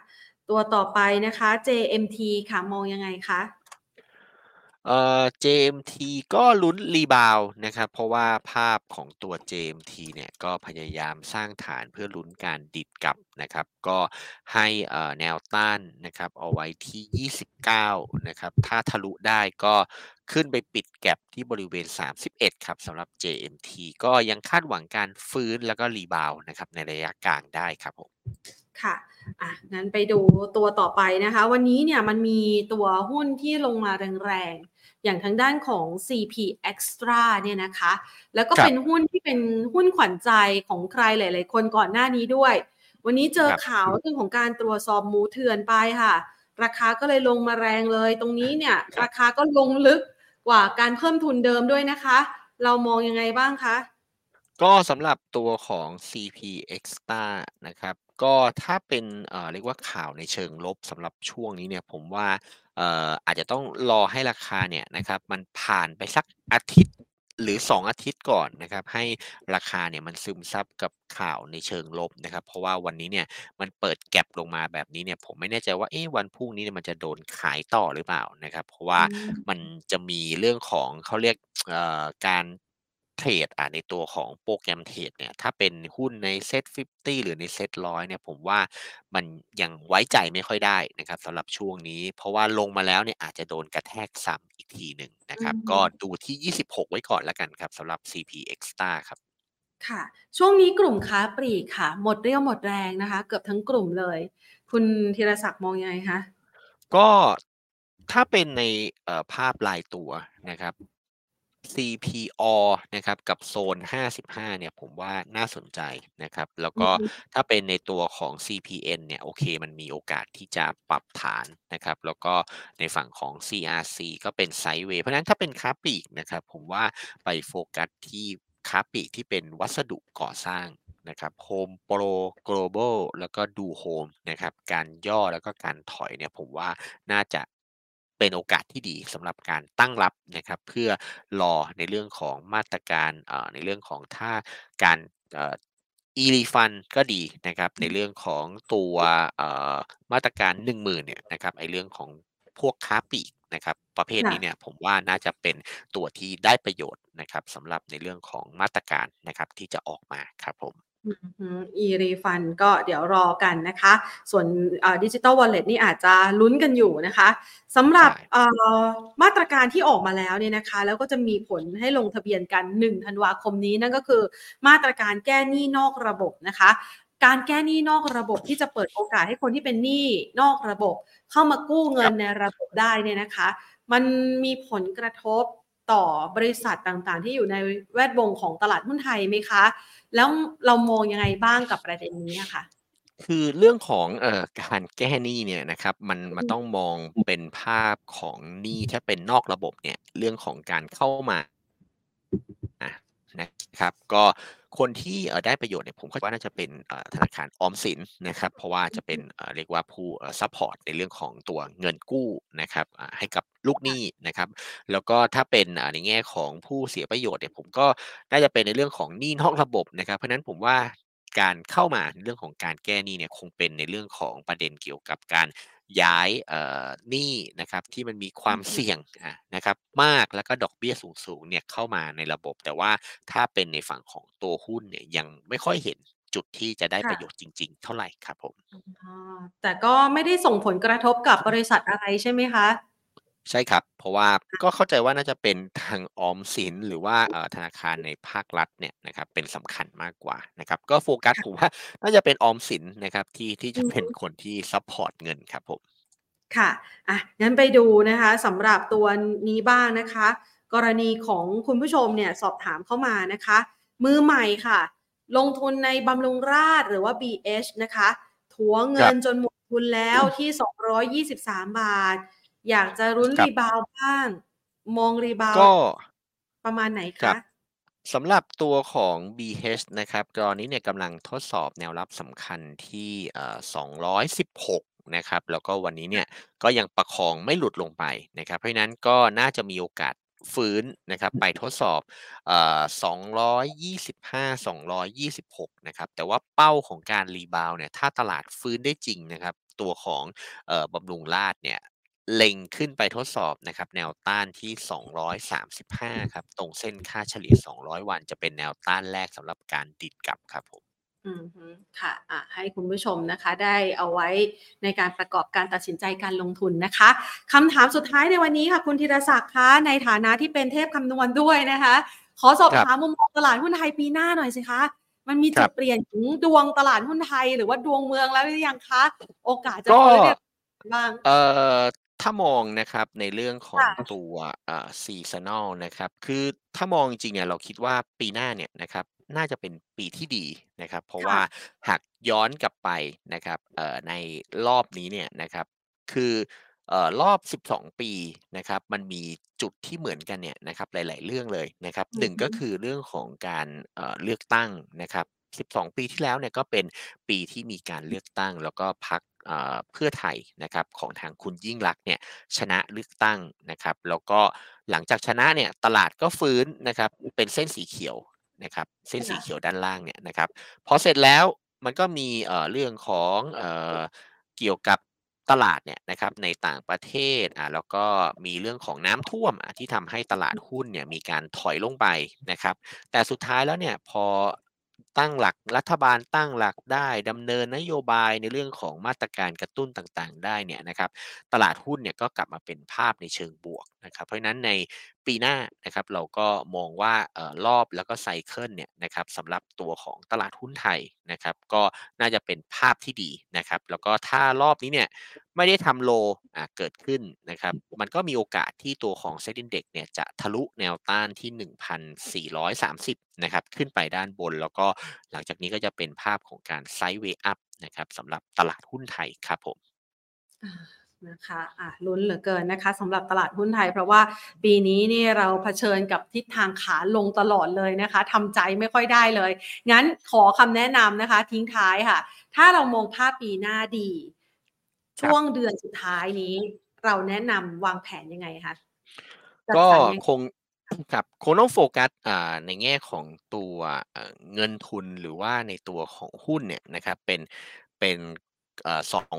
ตัวต่อไปนะคะ JMT ค่ะ มองยังไงคะ? เอ่อ JMT ก็ลุ้นรีบาวนะครับ เพราะว่าภาพของตัว JMT เนี่ยก็พยายามสร้างฐานเพื่อลุ้นการดีดกลับนะครับ ก็ให้อ่อแนวต้านนะครับเอาไว้ที่ 29 นะครับ ถ้าทะลุได้ก็ขึ้นไปปิด Gap ที่บริเวณ 31 ครับสำหรับ JMT ก็ยังคาดหวังการฟื้นแล้วก็รีบาวนะครับในระยะกลางได้ครับผมค่ะ อะ งั้นไปดูตัวต่อไปนะคะ วันนี้เนี่ยมันมีตัวหุ้นที่ลงมาแรง อย่างทางด้านของ CP Extra เนี่ยนะคะ แล้วก็ครเับป็นหุ้นที่เป็นหุ้นขวัญใจของใครหลาย ๆ คนก่อนหน้านี้ด้วย วันนี้เจอครับข่าวเรื่องของการตรวจสอบหมูเถื่อนไปค่ะ ราคาก็เลยลงมาแรงเลย ตรงนี้เนี่ยครรัาบคาก็ลงลึกกว่าการเพิ่มทุนเดิมด้วยนะคะ เรามองยังไงบ้างคะ?ก็สำหรับตัวของ CP Extra นะครับ ก็ถ้าเป็นเอ่อเรียกว่าข่าวในเชิงลบสำหรับช่วงนี้เนี่ย ผมว่าเอ่ออาจจะต้องรอให้ราคาเนี่ยนะครับมันผ่านไปสักอาทิตย์หรือ 2 อาทิตย์ก่อนนะครับให้ราคาเนี่ยมันซึมซับกับข่าวในเชิงลบนะครับ เพราะว่าวันนี้เนี่ยมันเปิด Gap ลงมาแบบนี้เนี่ยผมไม่แน่ใจว่าเอ๊ะวันพรุ่งนี้เนี่ยมันจะโดนขายต่อหรือเปล่านะครับ เพราะว่อืามมันจะมีเรื่องของเขาเรียกเอ่อการ เทรดอ่าในตัวของโปรแกรมเทรดเนี่ยถ้าเป็นหุ้นใน SET50 หรือใน SET100 เนี่ยผมว่ามันยังไว้ใจไม่ค่อยได้นะครับสำหรับช่วงนี้ เพราะว่าลงมาแล้วเนี่ยอาจจะโดนกระแทกซ้ำอีกทีหนึ่งนะอืครับ ก็มดูที่ 26 ไว้ก่อนแล้วกันครับสำหรับ CP Extra ครับค่ะ ช่วงนี้กลุ่มค้าปลีกค่ะ หมดเรี่ยวหมดแรงนะคะ เกือบทั้งกลุ่มเลย คุณธีรศักดิ์มองยังไงคะ?ก็ถ้าเป็นในเอ่อภาพรายตัวนะครับ CPO นะครับกับโซน 55 เนี่ยผมว่าน่าสนใจนะครับ แล้วกอือ็ฮึถ้าเป็นในตัวของ CPN เนี่ยโอเคมันมีโอกาสที่จะปรับฐานนะครับ แล้วก็ในฝั่งของ CRC ก็เป็นไซด์เวย์เพราะฉะนั้นถ้าเป็นค้าปลีกนะครับ ผมว่าไปโฟกัสที่ค้าปลีกที่เป็นวัสดุก่อสร้างนะครับ Home Pro Global แล้วก็ดู Home นะครับ การย่อแล้วก็การถอยเนี่ยผมว่าน่าจะ เป็นโอกาสที่ดีสำหรับการตั้งรับนะครับ เพื่อรอในเรื่องของมาตรการเอ่อในเรื่องของถ้าการเอ่อ e-refund ก็ดีนะครับ ในเรื่องของตัวเอ่อมาตรการ 10,000เนี่ยนะครับไอ้เรื่องของพวกค้าปลีกนะครับ ประเภทนี้ค่ะเนี่ยผมว่าน่าจะเป็นตัวที่ได้ประโยชน์นะครับสำหรับในเรื่องของมาตรการนะครับที่จะออกมาครับผม อือฮึ e-refund ก็เดี๋ยวรอกันนะคะ ส่วนเอ่อ Digital Wallet นี่อาจจะลุ้นกันอยู่นะคะสำหรับใช่เอ่อมาตรการที่ออกมาแล้วเนี่ยนะคะ แล้วก็จะมีผลให้ลงทะเบียนกัน 1 ธันวาคมนี้นั่นก็คือมาตรการแก้หนี้นอกระบบนะคะ การแก้หนี้นอกระบบที่จะเปิดโอกาสให้คนที่เป็นหนี้นอกระบบ เข้ามากู้เงินในระบบได้เนี่ยนะคะ มันมีผลกระทบ ต่อบริษัทต่างๆ ที่อยู่ในแวดวงของตลาดหุ้นไทยไหมคะ แล้วเรามองยังไงบ้างกับประเด็นนี้อะค่ะคือเรื่องของเอ่อการแก้หนี้เนี่ยนะครับมันมันอืมต้องมองเป็นภาพของหนี้ถ้าเป็นนอกระบบเนี่ยเรื่องของการเข้ามาอะ นะครับ ก็คนที่เอ่อได้ประโยชน์เนี่ยผมคิดว่าน่าจะเป็นเอ่อธนาคารออมสินนะครับ เพราะว่าจะเป็นเอ่อเรียกว่าผู้เอ่อ support ในเรื่องของตัวเงินกู้นะครับอ่าให้กับลูกหนี้นะครับ แล้วก็ถ้าเป็นอ่าในแง่ของผู้เสียประโยชน์เนี่ยผมก็น่าจะเป็นในเรื่องของหนี้นอกระบบนะครับ เพราะฉะนั้นผมว่า การเข้ามาในเรื่องของการแก้หนี้เนี่ยคงเป็นในเรื่องของประเด็นเกี่ยวกับการย้ายเอ่อหนี้นะครับที่มันมีความอือฮึเสี่ยงอะนะครับมากแล้วก็ดอกเบี้ยสูงๆเนี่ยเข้ามาในระบบ แต่ว่าถ้าเป็นในฝั่งของตัวหุ้นเนี่ยยังไม่ค่อยเห็นจุดที่จะได้ประโยชน์จริง ๆ เท่าไหร่ครับผมอ๋อแต่ก็ไม่ได้ส่งผลกระทบกับบริษัทอะไรใช่ไหมคะ ใช่ครับ เพราะว่าก็เข้าใจว่าน่าจะเป็นทางออมสิน หรือว่าเอ่อธนาคารในภาครัฐเนี่ยนะครับเป็นสำคัญมากกว่านะครับ ก็โฟกัสผมว่าน่าจะเป็นออมสินนะครับที่ที่จะอือฮึเป็นคนที่ support เงินครับผม ค่ะ อะ งั้นไปดูนะคะสำหรับตัวนี้บ้างนะคะ กรณีของคุณผู้ชมเนี่ยสอบถามเข้ามานะคะ มือใหม่ค่ะ ลงทุนในบำรุงราษฎร์หรือว่า BH นะคะถัวเงินจนหมดทุนแล้วที่ 223 บาท อยากจะลุ้นครับรีบาวด์บ้าง มอง rebound ประมาณไหนคะสำหรับตัวของ BH นะครับ ตอนนี้เนี่ยกำลังทดสอบแนวรับสำคัญที่ เอ่อ 216 นะครับ แล้วก็วันนี้เนี่ยก็ยังประคองไม่หลุดลงไปนะครับ เพราะฉะนั้นก็น่าจะมีโอกาสฟื้นนะครับไปทดสอบ เอ่อ 225 226 นะครับ แต่ว่าเป้าของการ rebound เนี่ย ถ้าตลาดฟื้นได้จริงนะครับ ตัวของ เอ่อ บำรุงราษฎร์เนี่ย เล็งขึ้นไปทดสอบนะครับ แนวต้านที่ 235 ครับ ตรงเส้นค่าเฉลี่ย 200 วันจะเป็นแนวต้านแรกสำหรับการดิดกลับครับผมอืมฮึค่ะอะให้คุณผู้ชมนะคะ ได้เอาไว้ในการประกอบการตัดสินใจการลงทุนนะคะคำถามสุดท้ายในวันนี้ค่ะ คุณธีรศักดิ์คะในฐานะที่เป็นเทพคำนวณด้วยนะคะ ขอสอบครับถามมุมมองตลาดหุ้นไทยปีหน้าหน่อยสิคะมันมีคจุรัดบเปลี่ยนของดวงตลาดหุ้นไทย หรือว่าดวงเมืองแล้วหรือยังคะ โอกาสจะก็ฟื้นเนี่ยบ้างเอ่อ ถ้ามองนะครับในเรื่องของค่ะ ตัวเอ่อ seasonal นะครับ คือถ้ามองจริงๆเนี่ยเราคิดว่าปีหน้าเนี่ยนะครับน่าจะเป็นปีที่ดีนะครับ เพราะค่ะ ว่าหากย้อนกลับไปนะครับเอ่อในรอบนี้เนี่ยนะครับ คือเอ่อรอบ 12 ปีนะครับ มันมีจุดที่เหมือนกันเนี่ยนะครับ หลาย ๆ เรื่องเลยนะครับอือหนึ่งก็ฮึคือเรื่องของการเอ่อเลือกตั้งนะครับ 12 ปีที่แล้วเนี่ยก็เป็นปีที่มีการเลือกตั้ง แล้วก็พรรค เอ่อเพื่อไทยนะครับของทางคุณยิ่งลักษณ์เนี่ยชนะเลือกตั้งนะครับ แล้วก็หลังจากชนะเนี่ยตลาดก็ฟื้นนะครับเป็นเส้นสีเขียวนะครับเส้นสีค่ะเขียวด้านล่างเนี่ยนะครับพอเสร็จแล้วมันก็มีเอ่อเรื่องของเอ่อเกี่ยวกับตลาดเนี่ยนะครับในต่างประเทศอ่าแล้วก็มีเรื่องของน้ำท่วมอะที่ทำให้ตลาดหุ้นเนี่ยมีการถอยลงไปนะครับ แต่สุดท้ายแล้วเนี่ยพอ ตั้งหลักรัฐบาลตั้งหลักได้ดำเนินนโยบายในเรื่องของมาตรการกระตุ้นต่างๆ ได้เนี่ยนะครับ ตลาดหุ้นเนี่ยก็กลับมาเป็นภาพในเชิงบวกนะครับ เพราะฉะนั้นในปีหน้านะครับเราก็มองว่าออรอบแล้วก็ cycle เนี่ยนะครับสำหรับตัวของตลาดหุ้นไทยนะครับก็น่าจะเป็นภาพที่ดีนะครับแล้วก็ถ้ารอบนี้เนี่ยไม่ได้ทำ low เกิดขึ้นนะครับมันก็มีโอกาสที่ตัวของ Set Index เนี่ยจะทะลุแนวต้านที่ 1,430นะครับขึ้นไปด้านบน แล้วก็หลังจากนี้ก็จะเป็นภาพของการ sideway up นะครับสำหรับตลาดหุ้นไทยครับผม นะคะอะลุ้นเหลือเกินนะคะสำหรับตลาดหุ้นไทย เพราะว่าปีนี้นี่เราเผชิญกับทิศทางขาลงตลอดเลยนะคะทำใจไม่ค่อยได้เลย งั้นขอคำแนะนำนะคะ ทิ้งท้ายค่ะ ถ้าเรามองภาพปีหน้าดี ช่วงเดือนสุดท้ายนี้ เราแนะนำวางแผนยังไงคะจัดก็สรรยังไงคงครับคงต้องโฟกัสอ่าในแง่ของตัวเอ่อเงินทุนหรือว่าในตัวของหุ้นเนี่ยนะครับเป็นเป็นเอ่อสอง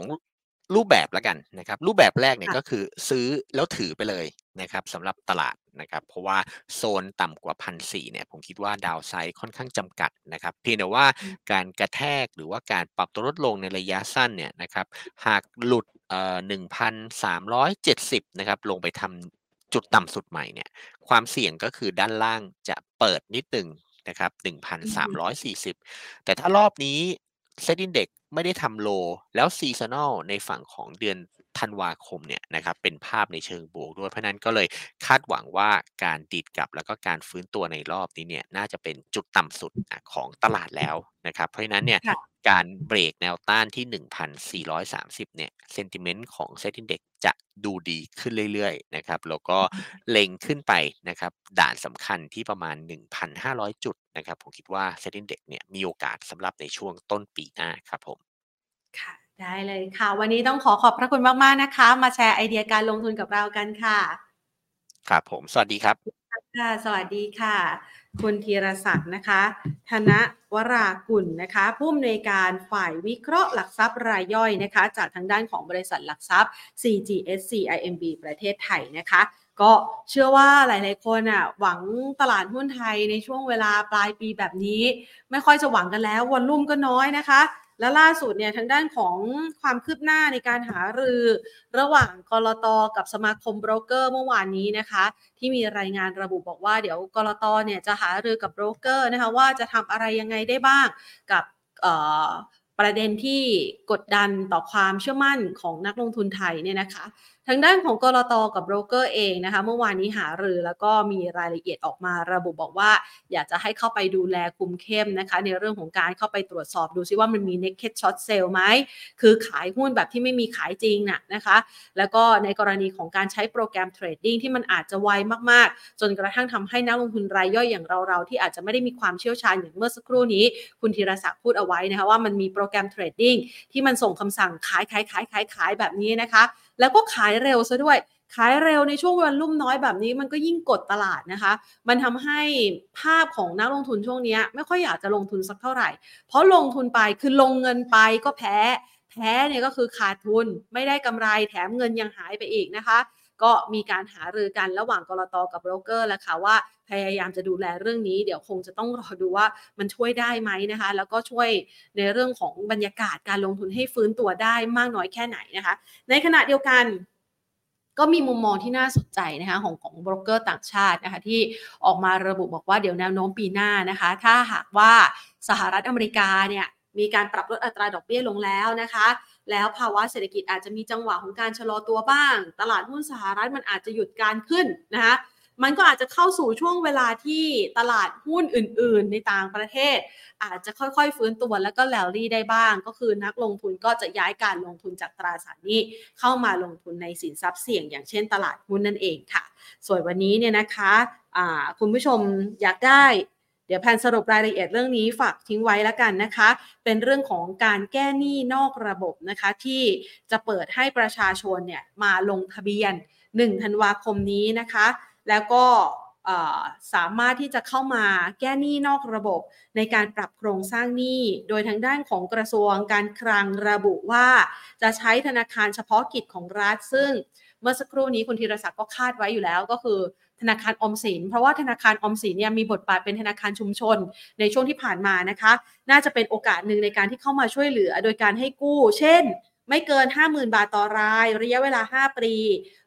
รูปแบบแล้วกันนะครับ รูปแบบแรกเนี่ยค่ะก็คือซื้อแล้วถือไปเลยนะครับสำหรับตลาดนะครับเพราะว่าโซนต่ำกว่าพันสี่เนี่ยผมคิดว่าดาวไซด์ค่อนข้างจำกัดนะครับเพียงแต่ว่าอืมการกระแทกหรือว่าการปรับตัวลดลงในระยะสั้นเนี่ยนะครับหากหลุดเอ่อ1,370นะครับลงไปทำจุดต่ำสุดใหม่เนี่ยความเสี่ยงก็คือด้านล่างจะเปิดนิดหนึ่งนะครับ1,340แต่ถ้ารอบนี้ Set Index ไม่ได้ทำ low แล้ว seasonal ในฝั่งของเดือน ธันวาคมเนี่ยนะครับเป็นภาพในเชิงบวกด้วยเพราะฉะนั้นก็เลยคาดหวังว่าการดีดกลับแล้วก็การฟื้นตัวในรอบนี้เนี่ยน่าจะเป็นจุดต่ำสุดอะของตลาดแล้วนะครับเพราะฉะนั้นเนี่ยค่ะการเบรกแนวต้านที่ 1,430 เนี่ย sentiment ของ Set Index จะดูดีขึ้นเรื่อยๆนะครับแล้วก็เล็งขึ้นไปนะครับด่านสำคัญที่ประมาณ 1,500 จุดนะครับผมคิดว่า Set Index เนี่ยมีโอกาสสำหรับในช่วงต้นปีหน้าครับผมค่ะ ได้เลยค่ะ วันนี้ต้องขอขอบพระคุณมากๆนะคะ มาแชร์ไอเดียการลงทุนกับเรากันค่ะ ครับผม สวัสดีครับ ค่ะ สวัสดีค่ะ คุณธีรศักดิ์นะคะ ธนวรากุลนะคะ ผู้อำนวยการฝ่ายวิเคราะห์หลักทรัพย์รายย่อยนะคะ จากทางด้านของบริษัทหลักทรัพย์ CGSC IMB ประเทศไทยนะคะก็เชื่อว่าหลาย ๆ คนอะหวังตลาดหุ้นไทยในช่วงเวลาปลายปีแบบนี้ ไม่ค่อยจะหวังกันแล้ววอลลุ่มก็น้อยนะคะ และล่าสุดเนี่ยทางด้านของความคืบหน้าในการหารือระหว่างกรตกับสมาคมโบรกเกอร์เมื่อวานนี้นะคะ ที่มีรายงานระบุบอกว่าเดี๋ยวกรตเนี่ยจะหารือกับโบรกเกอร์นะคะว่าจะทำอะไรยังไงได้บ้างกับประเด็นที่กดดันต่อความเชื่อมั่นของนักลงทุนไทยเนี่ยนะคะ ทางด้านของกรตกับโบรกเกอร์เองนะคะ เมื่อวานนี้หารือแล้วก็มีรายละเอียดออกมาระบุบอกว่า อยากจะให้เข้าไปดูแลคุมเข้มนะคะ ในเรื่องของการเข้าไปตรวจสอบดูซิว่ามันมี naked short sale ไหม คือขายหุ้นแบบที่ไม่มีขายจริงน่ะนะคะ แล้วก็ในกรณีของการใช้โปรแกรมเทรดดิ้งที่มันอาจจะไวมากๆ จนกระทั่งทำให้นักลงทุนรายย่อยอย่างเราๆ ที่อาจจะไม่ได้มีความเชี่ยวชาญอย่างเมื่อสักครู่นี้ คุณธีรศักดิ์พูดเอาไว้นะคะว่ามันมีโปรแกรมเทรดดิ้งที่มันส่งคำสั่งขายขายขายขายขายแบบนี้นะคะแล้วก็ขายเร็วซะด้วย ขายเร็วในช่วงวันลุ่มน้อยแบบนี้มันก็ยิ่งกดตลาดนะคะ มันทำให้ภาพของนักลงทุนช่วงนี้ไม่ค่อยอยากจะลงทุนสักเท่าไหร่ เพราะลงทุนไปคือลงเงินไปก็แพ้ แพ้เนี่ยก็คือขาดทุนไม่ได้กำไรแถมเงินยังหายไปอีกนะคะ ก็มีการหารือกันระหว่างกรตกับโบรกเกอร์แล้วค่ะว่าพยายามจะดูแลเรื่องนี้ เดี๋ยวคงจะต้องรอดูว่ามันช่วยได้ไหมนะคะ แล้วก็ช่วยในเรื่องของบรรยากาศการลงทุนให้ฟื้นตัวได้มากน้อยแค่ไหนนะคะ ในขณะเดียวกันก็มีมุมมองที่น่าสนใจนะคะของของโบรกเกอร์ต่างชาตินะคะที่ออกมาระบุบอกว่าเดี๋ยวแนวโน้มปีหน้านะคะ ถ้าหากว่าสหรัฐอเมริกาเนี่ยมีการปรับลดอัตราดอกเบี้ยลงแล้วนะคะ แล้วภาวะเศรษฐกิจอาจจะมีจังหวะของการชะลอตัวบ้าง ตลาดหุ้นสหรัฐมันอาจจะหยุดการขึ้นนะคะมันก็อาจจะเข้าสู่ช่วงเวลาที่ตลาดหุ้นอื่น ๆ ในต่างประเทศ อาจจะค่อยๆ ฟื้นตัวแล้วก็แลลี่ได้บ้าง ก็คือนักลงทุนก็จะย้ายการลงทุนจากตราสารหนี้ เข้ามาลงทุนในสินทรัพย์เสี่ยง อย่างเช่นตลาดหุ้นนั่นเองค่ะ ส่วนวันนี้เนี่ยนะคะอ่าคุณผู้ชมอยากได้ เดี๋ยวแพนสรุปรายละเอียดเรื่องนี้ฝากทิ้งไว้แล้วกันนะคะ เป็นเรื่องของการแก้หนี้นอกระบบนะคะ ที่จะเปิดให้ประชาชนเนี่ยมาลงทะเบียน1ธันวาคมนี้นะคะ แล้วก็สามารถที่จะเข้ามาแก้หนี้นอกระบบในการปรับโครงสร้างหนี้ โดยทางด้านของกระทรวงการคลังระบุว่า จะใช้ธนาคารเฉพาะกิจของรัฐซึ่ง เมื่อสักครู่นี้คุณธีรศักดิ์ก็คาดไว้อยู่แล้วก็คือ ธนาคารอมสิน เพราะว่าธนาคารอมสินเนี่ยมีบทบาทเป็นธนาคารชุมชน ในช่วงที่ผ่านมานะคะ น่าจะเป็นโอกาสหนึ่งในการที่เข้ามาช่วยเหลือโดยการให้กู้ เช่นไม่เกิน 50,000 บาทต่อราย ระยะเวลา 5 ปี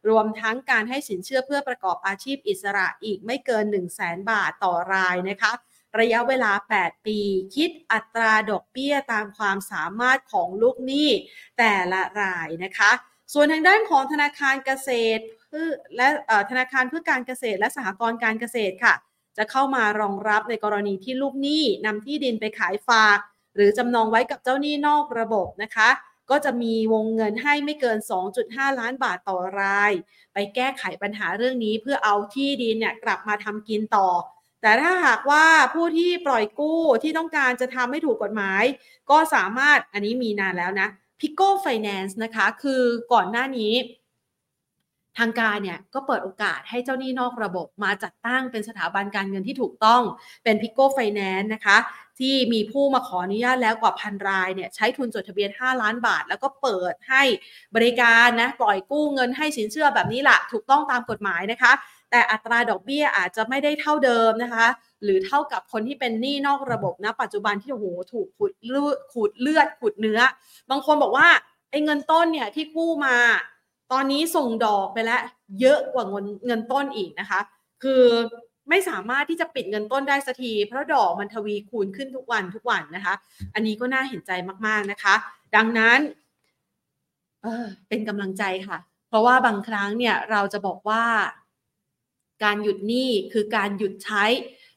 รวมทั้งการให้สินเชื่อเพื่อประกอบอาชีพอิสระอีกไม่เกิน 1 0 0 0 0แบาทต่อรายนะคะ ระยะเวลา 8 ปี คิดอัตราดอกเบี้ยตามความสามารถของลูกหนี้แต่ละรายนะคะ ส่วนทางด้านของธนาคารเกษตร พื่อและธนาคารเพื่อการเกษตรและสหกรณ์การเกษตรค่ะ จะเข้ามารองรับในกรณีที่ลูกหนี้นำที่ดินไปขายฝาก หรือจำนองไว้กับเจ้าหนี้นอกระบบนะคะ ก็จะมีวงเงินให้ไม่เกิน 2.5 ล้านบาทต่อราย ไปแก้ไขปัญหาเรื่องนี้เพื่อเอาที่ดินเนี่ยกลับมาทำกินต่อแต่ถ้าหากว่าผู้ที่ปล่อยกู้ที่ต้องการจะทำให้ถูกกฎหมาย ก็สามารถอันนี้มีนานแล้วนะ Pico Finance นะคะ คือก่อนหน้านี้ ทางการเนี่ยก็เปิดโอกาสให้เจ้าหนี้นอกระบบมาจัดตั้งเป็นสถาบันการเงินที่ถูกต้องเป็น Pico Finance นะคะ ที่มีผู้มาขออนุญาตแล้วกว่าพันรายเนี่ยใช้ทุนจดทะเบียน 5 ล้านบาท แล้วก็เปิดให้บริการนะปล่อยกู้เงินให้สินเชื่อแบบนี้แหละถูกต้องตามกฎหมายนะคะ แต่อัตราดอกเบี้ยอาจจะไม่ได้เท่าเดิมนะคะ หรือเท่ากับคนที่เป็นหนี้นอกระบบนะปัจจุบันที่โอ้โหถูกขูดเลือดขูดเลือดขูดเนื้อ บางคนบอกว่าไอ้เงินต้นเนี่ยที่กู้มา ตอนนี้ส่งดอกไปแล้วเยอะกว่าเงินเงินต้นอีกนะคะ คือไม่สามารถที่จะปิดเงินต้นได้สักที เพราะดอกมันทวีคูณขึ้นทุกวันทุกวันนะคะ อันนี้ก็น่าเห็นใจมากๆนะคะ ดังนั้นเออเป็นกำลังใจค่ะ เพราะว่าบางครั้งเนี่ยเราจะบอกว่า การหยุดหนี้คือการหยุดใช้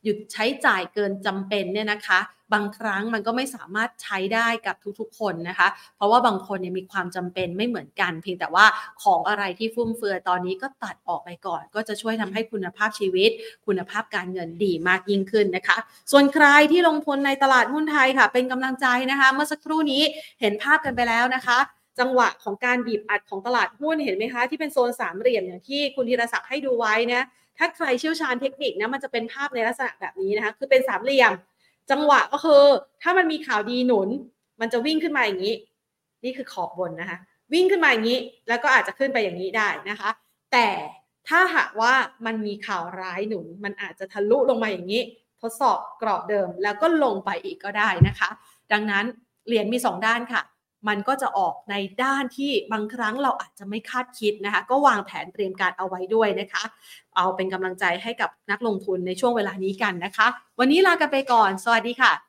หยุดใช้จ่ายเกินจำเป็นเนี่ยนะคะ บางครั้งมันก็ไม่สามารถใช้ได้กับทุกๆ คนนะคะ เพราะว่าบางคนเนี่ยมีความจำเป็นไม่เหมือนกัน เพียงแต่ว่าของอะไรที่ฟุ่มเฟือยตอนนี้ก็ตัดออกไปก่อน ก็จะช่วยทำให้คุณภาพชีวิต คุณภาพการเงินดีมากยิ่งขึ้นนะคะ ส่วนใครที่ลงทุนในตลาดหุ้นไทยค่ะ เป็นกำลังใจนะคะ เมื่อสักครู่นี้เห็นภาพกันไปแล้วนะคะจังหวะของการบีบอัดของตลาดหุ้นเห็นไหมคะ ที่เป็นโซนสามเหลี่ยมอย่างที่คุณธีรศักดิ์ให้ดูไว้นะ ถ้าใครเชี่ยวชาญเทคนิคนะมันจะเป็นภาพในลักษณะแบบนี้นะคะคือเป็นสามเหลี่ยม จังหวะก็คือ ถ้ามันมีข่าวดีหนุน มันจะวิ่งขึ้นมาอย่างนี้ นี่คือขอบบนนะคะวิ่งขึ้นมาอย่างนี้ แล้วก็อาจจะขึ้นไปอย่างนี้ได้นะคะ แต่ถ้าหากว่ามันมีข่าวร้ายหนุน มันอาจจะทะลุลงมาอย่างนี้ ทดสอบกรอบเดิมแล้วก็ลงไปอีกก็ได้นะคะ ดังนั้นเหรียญมีสองด้านค่ะ มันก็จะออกในด้านที่บางครั้งเราอาจจะไม่คาดคิดนะคะ ก็วางแผนเตรียมการเอาไว้ด้วยนะคะ เอาเป็นกำลังใจให้กับนักลงทุนในช่วงเวลานี้กันนะคะ วันนี้ลากันไปก่อน สวัสดีค่ะ